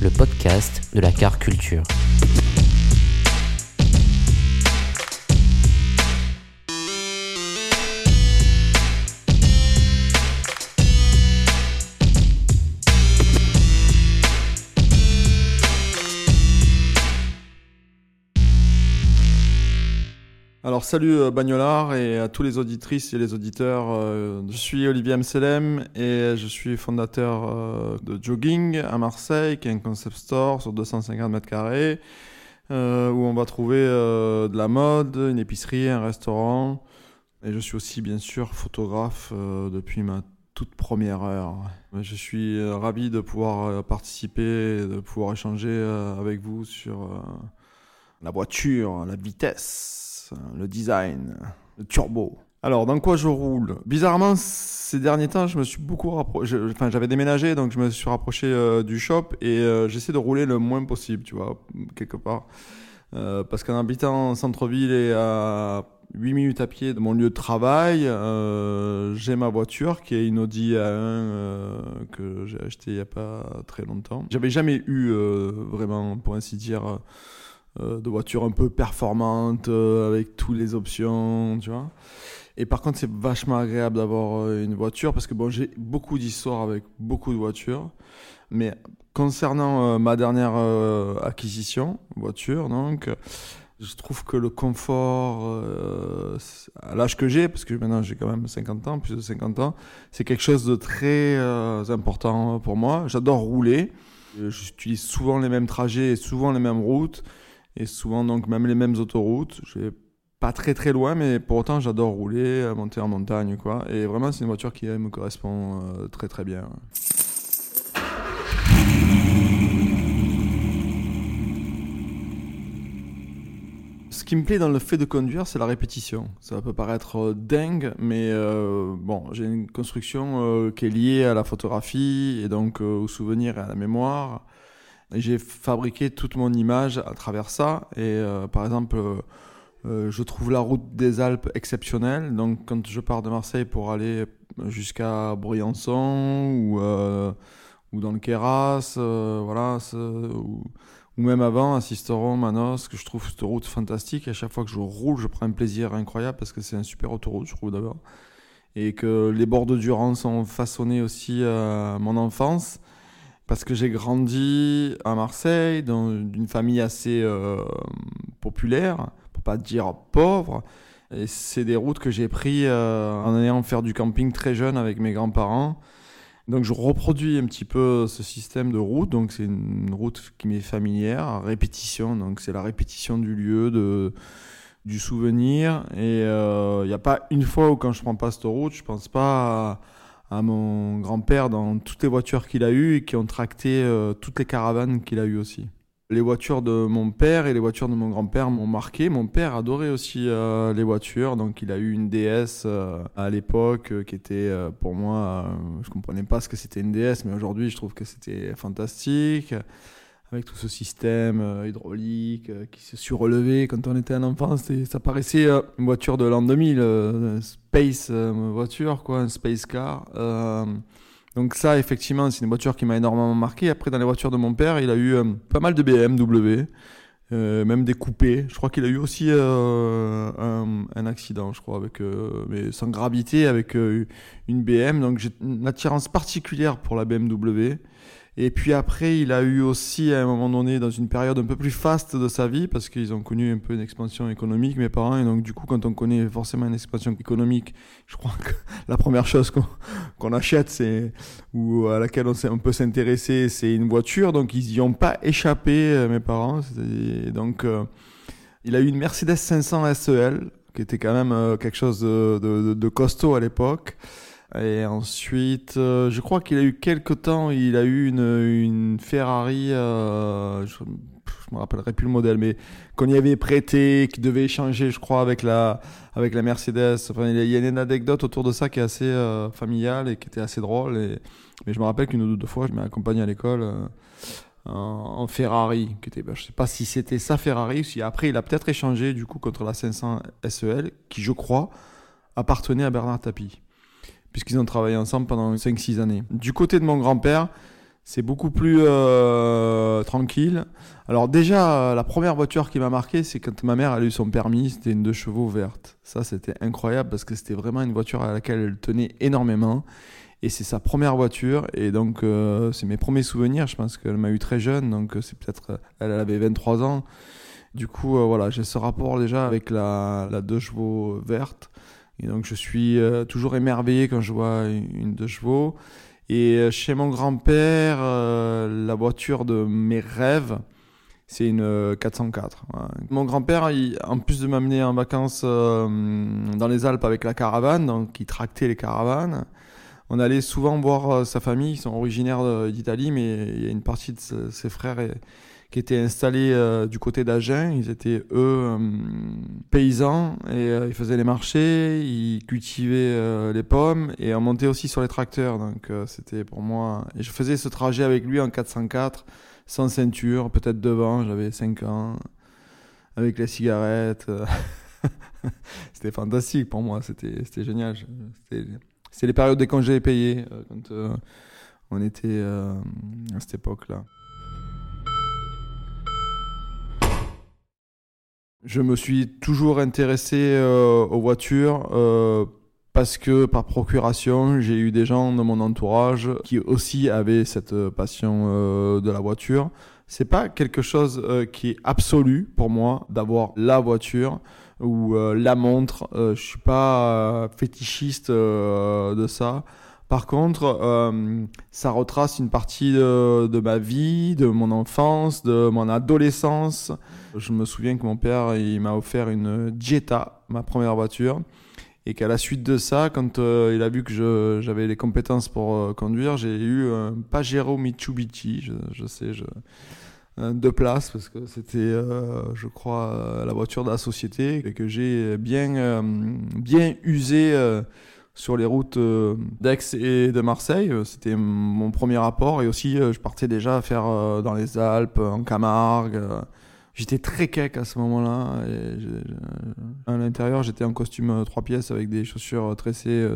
Le podcast de la car culture. Salut euh, Bagnolard et à tous les auditrices et les auditeurs. euh, Je suis Olivier Amselem et je suis fondateur euh, de Jogging à Marseille, qui est un concept store sur 250 mètres carrés, où on va trouver de la mode, une épicerie, un restaurant. Et je suis aussi bien sûr photographe depuis ma toute première heure. Je suis ravi de pouvoir participer, de pouvoir échanger avec vous sur la voiture, la vitesse, le design, le turbo. Alors, dans quoi je roule? Bizarrement, ces derniers temps, je me suis beaucoup rapproché. Enfin, j'avais déménagé, donc je me suis rapproché euh, du shop et euh, j'essaie de rouler le moins possible, tu vois, quelque part. Euh, parce qu'en habitant en centre-ville et à 8 minutes à pied de mon lieu de travail, j'ai ma voiture qui est une Audi A1 euh, que j'ai achetée il n'y a pas très longtemps. J'avais jamais eu vraiment, pour ainsi dire, de voiture un peu performante euh, avec toutes les options, tu vois. Et par contre, c'est vachement agréable d'avoir euh, une voiture parce que bon, j'ai beaucoup d'histoires avec beaucoup de voitures. Mais concernant euh, ma dernière euh, acquisition, voiture, donc, euh, je trouve que le confort, euh, à l'âge que j'ai, parce que maintenant j'ai quand même 50 ans, plus de 50 ans, c'est quelque chose de très euh, important pour moi. J'adore rouler. Euh, J'utilise souvent les mêmes trajets et souvent les mêmes routes et souvent donc même les mêmes autoroutes. Je vais pas très très loin, mais pour autant j'adore rouler, monter en montagne, quoi. Et vraiment c'est une voiture qui me correspond euh, très très bien. Ce qui me plaît dans le fait de conduire, c'est la répétition. Ça peut paraître euh, dingue, mais euh, bon, j'ai une construction qui est liée à la photographie et donc au souvenir et à la mémoire. J'ai fabriqué toute mon image à travers ça. Et euh, par exemple, euh, euh, je trouve la route des Alpes exceptionnelle. Donc quand je pars de Marseille pour aller jusqu'à Briançon ou, dans le Queyras, voilà, ou, même avant à Sisteron, Manos, que je trouve cette route fantastique. Et à chaque fois que je roule, je prends un plaisir incroyable parce que c'est un super autoroute, je trouve d'abord. Et que les bords de Durance ont façonné aussi mon enfance parce que j'ai grandi à Marseille, dans une famille assez euh, populaire, pour pas dire pauvre. Et c'est des routes que j'ai pris euh, en allant faire du camping très jeune avec mes grands-parents. Donc je reproduis un petit peu ce système de route. Donc c'est une route qui m'est familière, répétition. Donc c'est la répétition du lieu, de, du souvenir. Et il n'y a pas une fois où quand je prends pas cette route, je pense pas à, à mon grand-père dans toutes les voitures qu'il a eues et qui ont tracté euh, toutes les caravanes qu'il a eues aussi. Les voitures de mon père et les voitures de mon grand-père m'ont marqué. Mon père adorait aussi euh, les voitures, donc il a eu une DS euh, à l'époque qui était pour moi, je comprenais pas ce que c'était une DS, mais aujourd'hui je trouve que c'était fantastique. Avec tout ce système euh, hydraulique euh, qui se surelevait quand on était un enfant, ça paraissait euh, une voiture de l'an 2000, euh, space voiture, quoi, un space car. Donc ça, effectivement, c'est une voiture qui m'a énormément marqué. Après, dans les voitures de mon père, il a eu pas mal de BMW, même des coupés. Je crois qu'il a eu aussi un, accident, je crois, avec, mais sans gravité, avec une BM. Donc j'ai une attirance particulière pour la BMW. Et puis après, il a eu aussi, à un moment donné, dans une période un peu plus faste de sa vie, parce qu'ils ont connu un peu une expansion économique, mes parents, et donc du coup, quand on connaît forcément une expansion économique, je crois que la première chose qu'on achète, c'est ou à laquelle on, peut s'intéresser, c'est une voiture. Donc ils n'y ont pas échappé, euh, mes parents. donc euh, il a eu une Mercedes 500 SEL, qui était quand même euh, quelque chose de costaud à l'époque. Et ensuite, euh, je crois qu'il a eu quelques temps, il a eu une, une Ferrari, euh, je, je me rappellerai plus le modèle, mais qu'on y avait prêté, qui devait échanger, je crois, avec la, avec la Mercedes. Enfin, il y a une anecdote autour de ça qui est assez euh, familiale et qui était assez drôle. Et, mais je me rappelle qu'une ou deux fois, je m'ai accompagné à l'école euh, en, Ferrari, qui était, ben, je sais pas si c'était sa Ferrari, ou si après il a peut-être échangé du coup contre la 500 SEL, qui je crois appartenait à Bernard Tapie puisqu'ils ont travaillé ensemble pendant 5-6 années. Du côté de mon grand-père, c'est beaucoup plus euh, tranquille. Alors déjà, la première voiture qui m'a marqué, c'est quand ma mère a eu son permis, c'était une 2 chevaux verte. Ça, c'était incroyable parce que c'était vraiment une voiture à laquelle elle tenait énormément. Et c'est sa première voiture. Et donc, euh, c'est mes premiers souvenirs. Je pense qu'elle m'a eu très jeune. Donc, c'est peut-être... Elle, avait 23 ans. Du coup, euh, voilà, j'ai ce rapport déjà avec la, la 2 chevaux verte. Et donc je suis euh, toujours émerveillé quand je vois une, deux chevaux. Et euh, chez mon grand-père, euh, la voiture de mes rêves, c'est une 404. Mon grand-père, en plus de m'amener en vacances dans les Alpes avec la caravane, donc il tractait les caravanes, on allait souvent voir sa famille, ils sont originaires d'Italie, mais il y a une partie de ses frères et, qui étaient installés euh, du côté d'Agen. Ils étaient, eux, euh, paysans et euh, ils faisaient les marchés, ils cultivaient les pommes et on montait aussi sur les tracteurs. Donc c'était pour moi... Et je faisais ce trajet avec lui en 404, sans ceinture, peut-être devant, j'avais 5 ans, avec la cigarette. c'était fantastique pour moi, c'était génial. C'était les périodes des congés payés quand on était à cette époque-là. Je me suis toujours intéressé euh, aux voitures euh, parce que par procuration, j'ai eu des gens dans mon entourage qui aussi avaient cette passion euh, de la voiture. C'est pas quelque chose qui est absolu pour moi d'avoir la voiture ou la montre. je suis pas fétichiste de ça. Par contre, euh, ça retrace une partie de, ma vie, de mon enfance, de mon adolescence. Je me souviens que mon père m'a offert une Jetta, ma première voiture, et qu'à la suite de ça, quand euh, il a vu que j'avais les compétences pour euh, conduire, j'ai eu un Pajero Mitsubishi, je, je sais, je, deux places parce que c'était, je crois, la voiture de la société et que j'ai bien, bien usé sur les routes euh, d'Aix et de Marseille. Euh, c'était mon premier rapport et aussi euh, je partais déjà à faire dans les Alpes, en Camargue. J'étais très kek à ce moment-là. À l'intérieur, j'étais en costume trois pièces avec des chaussures tressées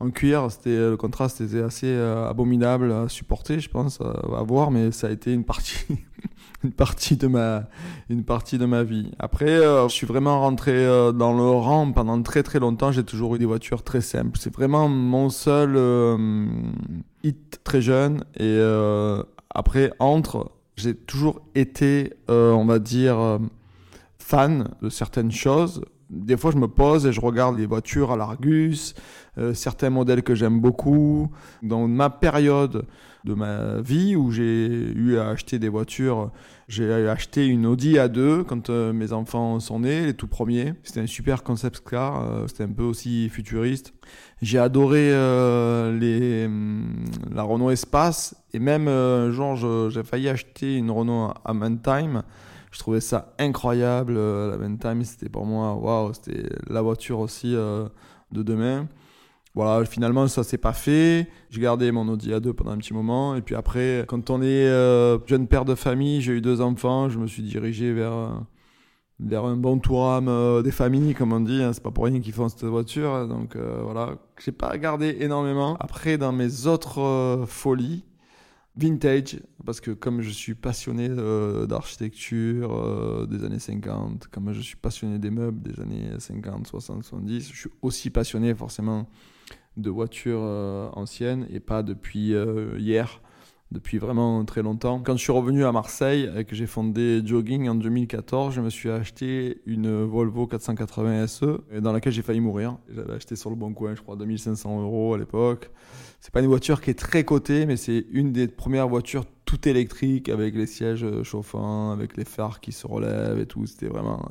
en cuir. C'était le contraste était assez abominable à supporter, je pense, à voir, mais ça a été une partie une partie de ma une partie de ma vie. Après, euh, je suis vraiment rentré euh, dans le rang pendant très très longtemps. J'ai toujours eu des voitures très simples. C'est vraiment mon seul euh, hit très jeune. Et après, entre, j'ai toujours été, on va dire, fan de certaines choses. Des fois, je me pose et je regarde les voitures à l'Argus, certains modèles que j'aime beaucoup. Dans ma période de ma vie où j'ai eu à acheter des voitures. J'ai acheté une Audi A2 quand euh, mes enfants sont nés, les tout premiers. C'était un super concept car, euh, c'était un peu aussi futuriste. J'ai adoré euh, la Renault Espace et même jour j'ai failli acheter une Renault à Time. Je trouvais ça incroyable. la Time c'était pour moi, waouh, c'était la voiture aussi de demain. Voilà, finalement, ça s'est pas fait. J'ai gardé mon Audi A2 pendant un petit moment. Et puis après, quand on est euh, jeune père de famille, j'ai eu deux enfants, je me suis dirigé vers, vers un bon touram euh, des familles, comme on dit. Hein. C'est pas pour rien qu'ils font cette voiture. Donc euh, voilà, j'ai pas gardé énormément. Après, dans mes autres folies, vintage, parce que comme je suis passionné d'architecture des années 50, comme je suis passionné des meubles des années 50, 60, 70, je suis aussi passionné forcément de voitures euh, anciennes et pas depuis euh, hier depuis vraiment très longtemps. Quand je suis revenu à Marseille et que j'ai fondé Jogging en 2014, je me suis acheté une Volvo 480 SE dans laquelle j'ai failli mourir. J'avais acheté sur le bon coin, je crois, 2500 euros à l'époque. C'est pas une voiture qui est très cotée, mais c'est une des premières voitures tout électriques avec les sièges chauffants, avec les phares qui se relèvent et tout. C'était vraiment.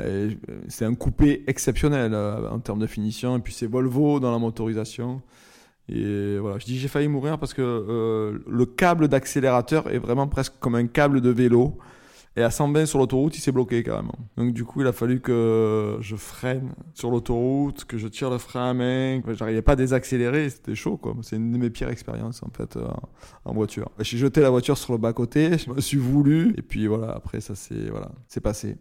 Euh, c'est un coupé exceptionnel euh, en termes de finition. Et puis c'est Volvo dans la motorisation. Et voilà, je dis j'ai failli mourir parce que euh, le câble d'accélérateur est vraiment presque comme un câble de vélo. Et à 120 sur l'autoroute, il s'est bloqué carrément. Donc du coup, il a fallu que je freine sur l'autoroute, que je tire le frein à main. J'arrivais pas à désaccélérer, c'était chaud quoi. C'est une de mes pires expériences en fait en voiture. J'ai jeté la voiture sur le bas côté, je me suis voulu et puis voilà, après ça c'est voilà, c'est passé.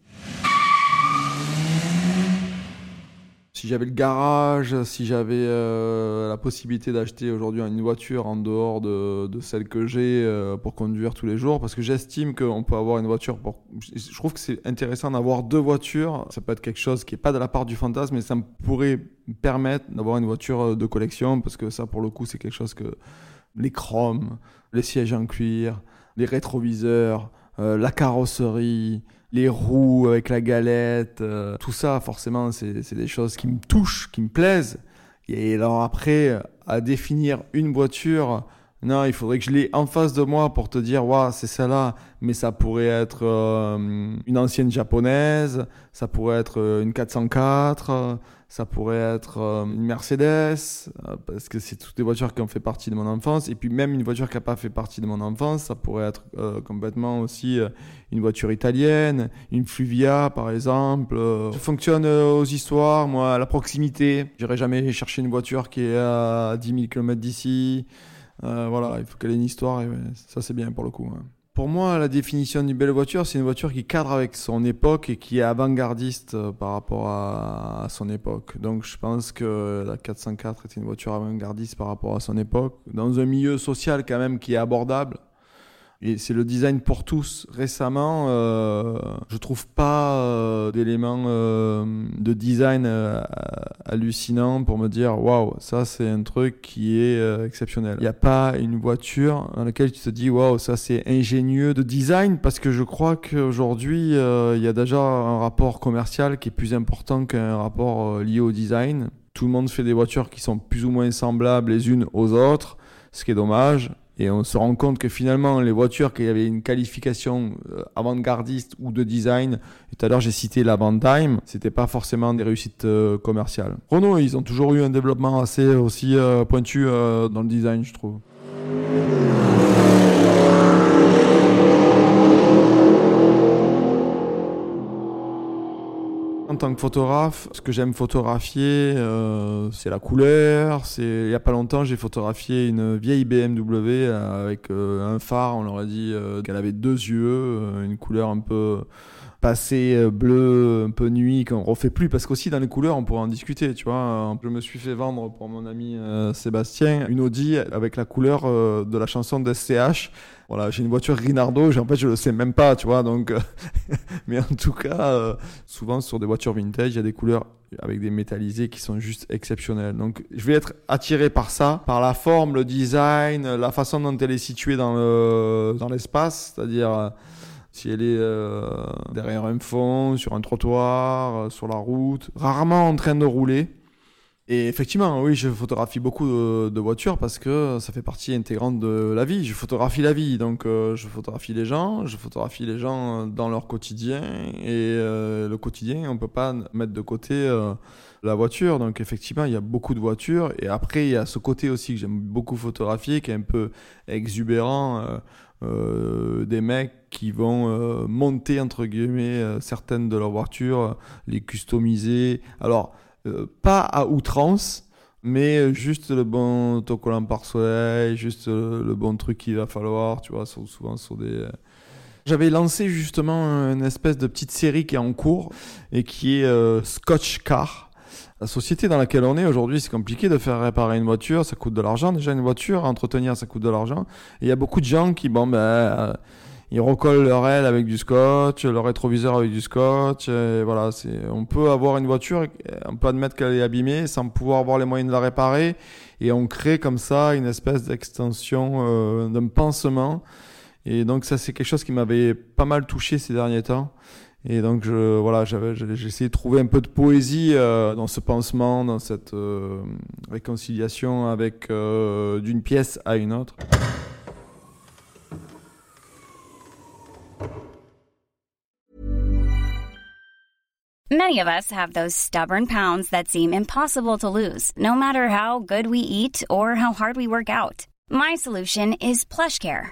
Si j'avais le garage, si j'avais euh, la possibilité d'acheter aujourd'hui une voiture en dehors de, celle que j'ai euh, pour conduire tous les jours, parce que j'estime qu'on peut avoir une voiture pour... Je trouve que c'est intéressant d'avoir deux voitures. Ça peut être quelque chose qui n'est pas de la part du fantasme, mais ça me pourrait permettre d'avoir une voiture euh, de collection, parce que ça, pour le coup, c'est quelque chose que... Les chromes, les sièges en cuir, les rétroviseurs, la carrosserie, les roues avec la galette, euh, tout ça, forcément, c'est des choses qui me touchent, qui me plaisent. Et alors après, à définir une voiture, non, il faudrait que je l'ai en face de moi pour te dire, waouh, c'est celle-là, mais ça pourrait être euh, une ancienne japonaise, ça pourrait être euh, une 404, ça pourrait être euh, une Mercedes, euh, parce que c'est toutes des voitures qui ont fait partie de mon enfance. Et puis même une voiture qui n'a pas fait partie de mon enfance, ça pourrait être euh, complètement aussi une voiture italienne, une Fluvia par exemple. Je fonctionne aux histoires, moi, à la proximité. J'irai jamais chercher une voiture qui est à 10 000 km d'ici. voilà, il faut qu'elle ait une histoire et ça c'est bien pour le coup. Hein. Pour moi, la définition d'une belle voiture, c'est une voiture qui cadre avec son époque et qui est avant-gardiste euh, par rapport à, son époque. Donc je pense que la 404 est une voiture avant-gardiste par rapport à son époque, dans un milieu social quand même qui est abordable. Et c'est le design pour tous. Récemment, euh, je trouve pas euh, d'éléments euh, de design euh, hallucinants pour me dire waouh, ça c'est un truc qui est exceptionnel. Il n'y a pas une voiture dans laquelle tu te dis waouh, ça c'est ingénieux de design parce que je crois qu'aujourd'hui il y a déjà un rapport commercial qui est plus important qu'un rapport lié au design. Tout le monde fait des voitures qui sont plus ou moins semblables les unes aux autres, ce qui est dommage. Et on se rend compte que finalement, les voitures qui avaient une qualification euh, avant-gardiste ou de design, tout à l'heure j'ai cité la Time, c'était pas forcément des réussites euh, commerciales. Renault, ils ont toujours eu un développement assez aussi euh, pointu dans le design, je trouve. En tant que photographe, ce que j'aime photographier, euh, c'est la couleur. Il y a pas longtemps, j'ai photographié une vieille BMW euh, avec euh, un phare. On leur a dit qu'elle avait deux yeux, une couleur un peu passé bleu, un peu nuit, qu'on refait plus. Parce qu'aussi dans les couleurs, on pourrait en discuter. Tu vois, je me suis fait vendre pour mon ami Sébastien une Audi avec la couleur de la chanson de SCH voilà, j'ai une voiture Rinardo, en fait, je le sais même pas, tu vois. Donc, euh, mais en tout cas, euh, souvent sur des voitures vintage, il y a des couleurs avec des métallisés qui sont juste exceptionnels. Donc, je vais être attiré par ça, par la forme, le design, la façon dont elle est située dans le dans l'espace, c'est-à-dire euh, si elle est derrière un fond, sur un trottoir, sur la route, rarement en train de rouler. Et effectivement, oui, je photographie beaucoup de, voitures parce que ça fait partie intégrante de la vie. Je photographie la vie, donc euh, je photographie les gens, je photographie les gens dans leur quotidien et euh, le quotidien, on peut pas mettre de côté euh, la voiture. Donc effectivement, il y a beaucoup de voitures et après il y a ce côté aussi que j'aime beaucoup photographier, qui est un peu exubérant. des mecs qui vont monter entre guillemets certaines de leurs voitures, les customiser. Alors euh, pas à outrance, mais juste le bon autocollant par soleil, juste le, bon truc qu'il va falloir, tu vois, souvent sur des... Euh, J'avais lancé justement une espèce de petite série qui est en cours et qui est euh, Scotch Car. La société dans laquelle on est aujourd'hui, c'est compliqué de faire réparer une voiture, ça coûte de l'argent. Déjà, une voiture, à entretenir, ça coûte de l'argent. Et il y a beaucoup de gens qui, bon, ben, ils recollent leur aile avec du scotch, leur rétroviseur avec du scotch. Voilà, c'est, on peut avoir une voiture, on peut admettre qu'elle est abîmée sans pouvoir avoir les moyens de la réparer. Et on crée comme ça une espèce d'extension euh, d'un pansement. Et donc ça, c'est quelque chose qui m'avait pas mal touché ces derniers temps. Et donc je, voilà, j'ai essayé de trouver un peu de poésie euh, dans ce pansement, dans cette euh, réconciliation avec euh, d'une pièce à une autre. Many of us have those stubborn pounds that seem impossible to lose, no matter how good we eat or how hard we work out. My solution is PlushCare.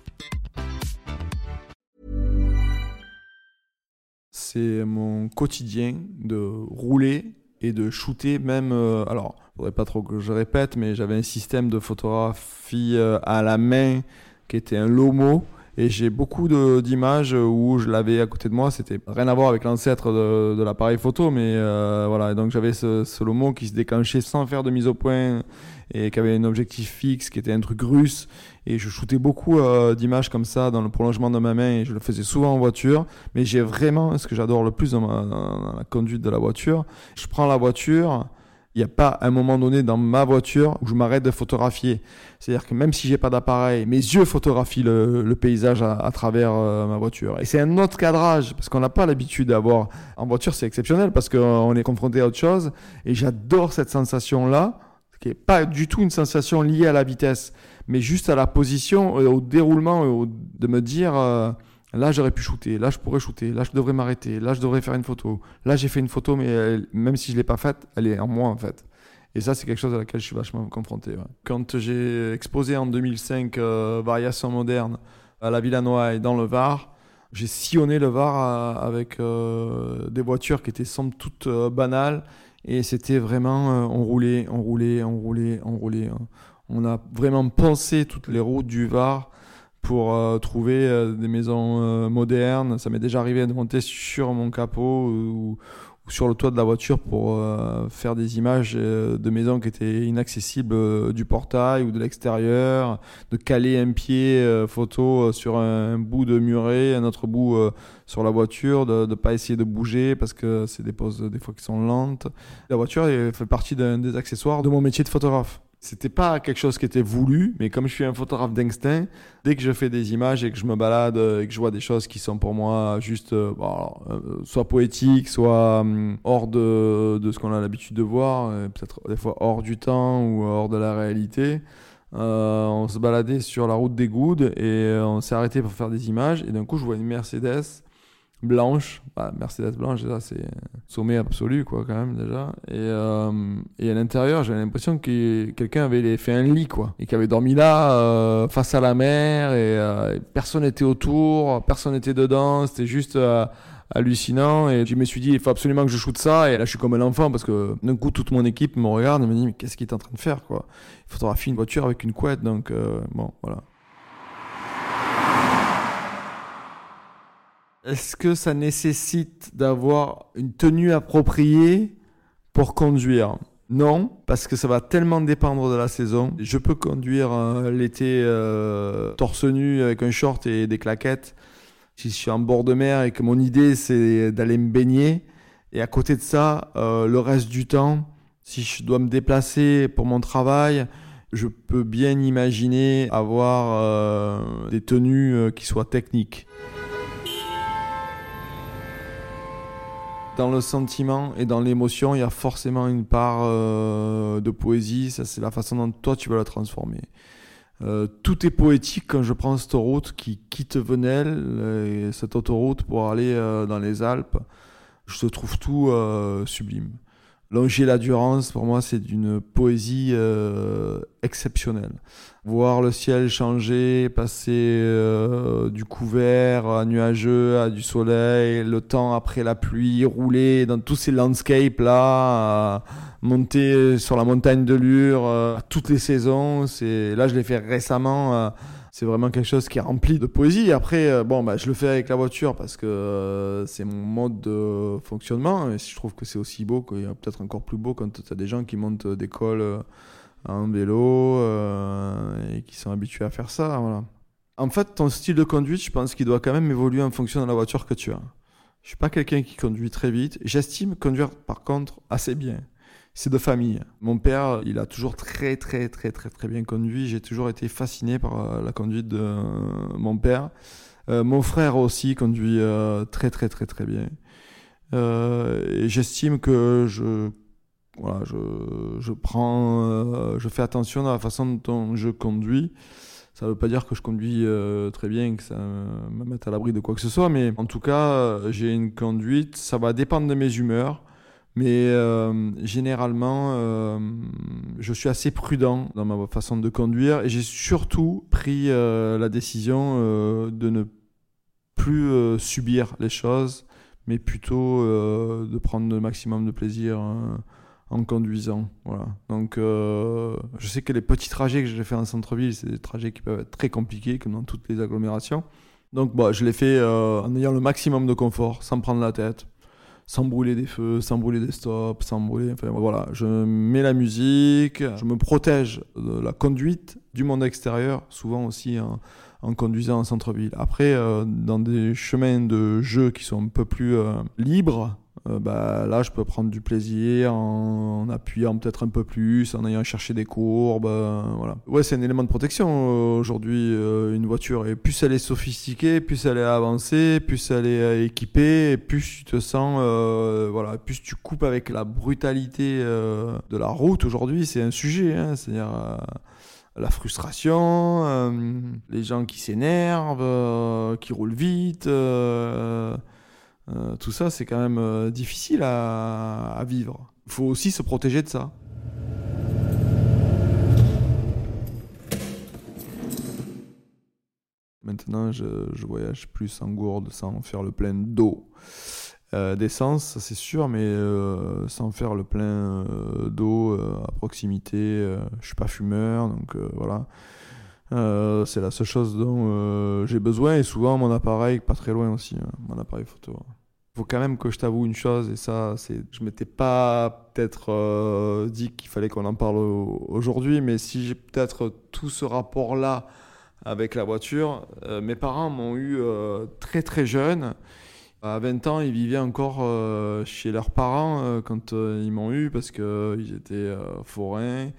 C'est mon quotidien de rouler et de shooter, même. euh, alors, faudrait pas trop que je répète, mais j'avais un système de photographie euh, à la main qui était un Lomo. Et j'ai beaucoup d'images où je l'avais à côté de moi. C'était rien à voir avec l'ancêtre de, l'appareil photo, mais euh, voilà. Donc j'avais ce, ce Lomo qui se déclenchait sans faire de mise au point et qui avait un objectif fixe, qui était un truc russe. Et je shootais beaucoup euh, d'images comme ça dans le prolongement de ma main et je le faisais souvent en voiture. Mais j'ai vraiment, ce que j'adore le plus dans, ma- dans la conduite de la voiture, je prends la voiture, il n'y a pas un moment donné dans ma voiture où je m'arrête de photographier. C'est-à-dire que même si j'ai pas d'appareil, mes yeux photographient le, paysage à, travers euh, ma voiture. Et c'est un autre cadrage parce qu'on n'a pas l'habitude d'avoir. En voiture, c'est exceptionnel parce qu'on est confronté à autre chose. Et j'adore cette sensation-là, qui est pas du tout une sensation liée à la vitesse, mais juste à la position, euh, au déroulement, au- de me dire. euh, Là, j'aurais pu shooter. Là, je pourrais shooter. Là, je devrais m'arrêter. Là, je devrais faire une photo. Là, j'ai fait une photo, mais même si je l'ai pas faite, elle est en moi, en fait. Et ça, c'est quelque chose à laquelle je suis vachement confronté. Quand j'ai exposé en 2005 euh, Variations modernes à la Villa Noailles dans le Var, j'ai sillonné le Var euh, avec euh, des voitures qui étaient somme toute euh, banales. Et c'était vraiment, on roulait, on roulait, on roulait, on roulait. hein. On a vraiment pensé toutes les routes du Var pour euh, trouver euh, des maisons euh, modernes. Ça m'est déjà arrivé de monter sur mon capot ou, sur le toit de la voiture pour euh, faire des images euh, de maisons qui étaient inaccessibles euh, du portail ou de l'extérieur, de caler un pied photo sur un, bout de muret, un autre bout sur la voiture, de ne pas essayer de bouger parce que c'est des poses des fois qui sont lentes. La voiture fait partie d'un des accessoires de mon métier de photographe. C'était pas quelque chose qui était voulu, mais comme je suis un photographe d'instinct, dès que je fais des images et que je me balade euh, et que je vois des choses qui sont pour moi juste euh, euh, soit poétiques, soit hum, hors de, de ce qu'on a l'habitude de voir, peut-être des fois hors du temps ou hors de la réalité, on se baladait sur la route des Goudes et on s'est arrêté pour faire des images et d'un coup je vois une Mercedes blanche, bah, Mercedes blanche déjà c'est sommet absolu quoi quand même déjà. Et, euh, et à l'intérieur j'avais l'impression que quelqu'un avait fait un lit quoi. Et qu'il avait dormi là euh, face à la mer et euh, personne n'était autour personne n'était dedans c'était juste euh, hallucinant. Et je me suis dit il faut absolument que je shoote ça. Et là je suis comme un enfant parce que d'un coup toute mon équipe me regarde et me dit mais qu'est-ce qu'il est en train de faire quoi? Il photographie une voiture avec une couette donc euh, bon voilà Est-ce que ça nécessite d'avoir une tenue appropriée pour conduire? Non, parce que ça va tellement dépendre de la saison. Je peux conduire euh, l'été euh, torse nu avec un short et des claquettes. Si je suis en bord de mer et que mon idée c'est d'aller me baigner, et à côté de ça, euh, le reste du temps, si je dois me déplacer pour mon travail, je peux bien imaginer avoir des tenues qui soient techniques. Dans le sentiment et dans l'émotion, il y a forcément une part euh, de poésie. Ça, c'est la façon dont toi tu vas la transformer. Euh, tout est poétique quand je prends cette route qui quitte Venelle, euh, cette autoroute pour aller dans les Alpes. Je trouve tout sublime. Longer la Durance, pour moi, c'est d'une poésie euh, exceptionnelle. Voir le ciel changer, passer euh, du couvert nuageux, à du soleil, le temps après la pluie, rouler dans tous ces landscapes là, monter sur la montagne de Lure, euh, toutes les saisons. C'est là, je l'ai fait récemment c'est vraiment quelque chose qui est rempli de poésie. Après, euh, bon, bah, je le fais avec la voiture parce que euh, c'est mon mode de fonctionnement. Et je trouve que c'est aussi beau, qu'il y a peut-être encore plus beau quand tu as des gens qui montent des cols euh, en vélo et qui sont habitués à faire ça. En fait, ton style de conduite, je pense qu'il doit quand même évoluer en fonction de la voiture que tu as. Je suis pas quelqu'un qui conduit très vite. J'estime conduire, par contre, assez bien c'est de famille. Mon père, il a toujours très très très très très bien conduit. J'ai toujours été fasciné par euh, la conduite de euh, mon père. Euh, mon frère aussi conduit très très très très bien. et j'estime que je voilà, je, je prends, je fais attention à la façon dont je conduis. Ça ne veut pas dire que je conduis très bien, que ça me mette à l'abri de quoi que ce soit, mais en tout cas, j'ai une conduite. Ça va dépendre de mes humeurs. Mais euh, généralement, euh, je suis assez prudent dans ma façon de conduire et j'ai surtout pris euh, la décision de ne plus subir les choses, mais plutôt de prendre le maximum de plaisir en conduisant. Voilà. Donc, je sais que les petits trajets que j'ai fait en centre-ville, c'est des trajets qui peuvent être très compliqués, comme dans toutes les agglomérations. Donc, bah, je l'ai fait en ayant le maximum de confort, sans prendre la tête sans brûler des feux, sans brûler des stops, sans brûler. Enfin voilà, je mets la musique, je me protège de la conduite du monde extérieur, souvent aussi en, conduisant en centre-ville. Après, euh, dans des chemins de jeu qui sont un peu plus euh, libres, euh, bah, là, je peux prendre du plaisir en, appuyant peut-être un peu plus, en ayant cherché des courbes. Euh, voilà. Ouais, c'est un élément de protection euh, aujourd'hui, une voiture. Et plus elle est sophistiquée, plus elle est avancée, plus elle est équipée, plus tu te sens. voilà, plus tu coupes avec la brutalité de la route aujourd'hui. C'est un sujet, hein, c'est-à-dire la frustration, les gens qui s'énervent, qui roulent vite. Euh, tout ça, c'est quand même euh, difficile à, vivre. Il faut aussi se protéger de ça. Maintenant, je, voyage plus en gourde sans faire le plein d'eau. Euh, d'essence, c'est sûr, mais sans faire le plein d'eau à proximité. je suis pas fumeur, donc voilà. C'est la seule chose dont j'ai besoin et souvent mon appareil pas très loin aussi, hein, mon appareil photo faut quand même que je t'avoue une chose, et ça, c'est, je m'étais pas peut-être euh, dit qu'il fallait qu'on en parle aujourd'hui, mais si j'ai peut-être tout ce rapport-là avec la voiture, euh, mes parents m'ont eu euh, très très jeune. À 20 ans, ils vivaient encore chez leurs parents quand ils m'ont eu parce qu'ils étaient forains.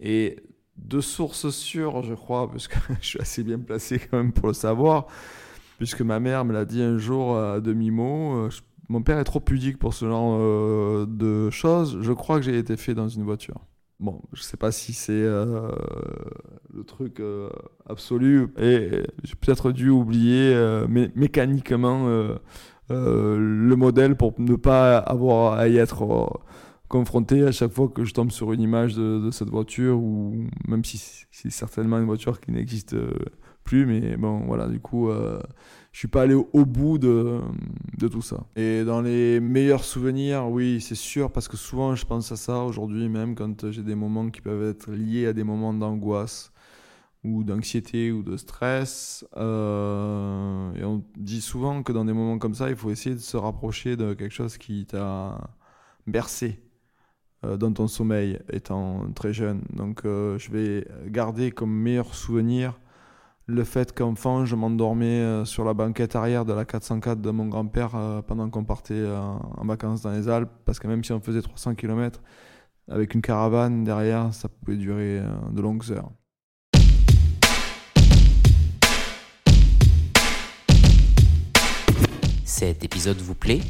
Et de sources sûres, je crois, parce que je suis assez bien placé quand même pour le savoir, puisque ma mère me l'a dit un jour à demi-mot. Euh, mon père est trop pudique pour ce genre euh, de choses. Je crois que j'ai été fait dans une voiture. Bon, je sais pas si c'est euh, le truc absolu et j'ai peut-être dû oublier mécaniquement le modèle pour ne pas avoir à y être confronté à chaque fois que je tombe sur une image de, cette voiture ou même si c'est certainement une voiture qui n'existe plus, mais bon, voilà, du coup, euh, je suis pas allé au, bout de, de, tout ça. Et dans les meilleurs souvenirs, oui, c'est sûr, parce que souvent je pense à ça aujourd'hui, même quand j'ai des moments qui peuvent être liés à des moments d'angoisse ou d'anxiété ou de stress. Euh, et on dit souvent que dans des moments comme ça, il faut essayer de se rapprocher de quelque chose qui t'a bercé euh, dans ton sommeil étant très jeune. Donc je vais garder comme meilleur souvenir le fait qu'enfant, je m'endormais euh, sur la banquette arrière de la 404 de mon grand-père euh, pendant qu'on partait euh, en vacances dans les Alpes, parce que même si on faisait 300 km, avec une caravane derrière, ça pouvait durer de longues heures. Cet épisode vous plaît?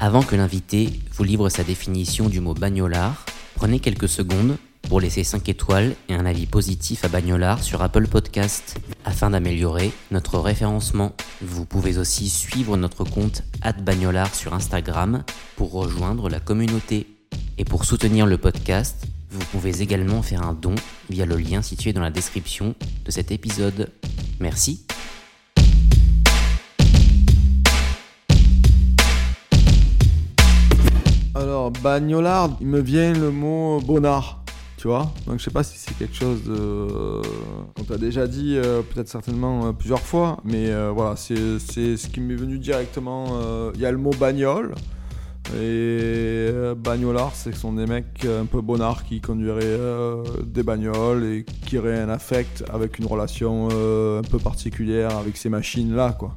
Avant que l'invité vous livre sa définition du mot bagnolard, prenez quelques secondes pour laisser 5 étoiles et un avis positif à Bagnolard sur Apple Podcast afin d'améliorer notre référencement. Vous pouvez aussi suivre notre compte Bagnolard sur Instagram pour rejoindre la communauté. Et pour soutenir le podcast, vous pouvez également faire un don via le lien situé dans la description de cet épisode. Merci. Alors, bagnolard, il me vient le mot bonnard. Tu vois Donc je sais pas si c'est quelque chose de... qu'on t'a déjà dit, euh, peut-être certainement euh, plusieurs fois, mais euh, voilà, c'est ce qui m'est venu directement. Il y a le mot bagnole, et bagnolard, c'est que ce sont des mecs un peu bonnards qui conduiraient des bagnoles et qui auraient un affect avec une relation un peu particulière avec ces machines-là, quoi.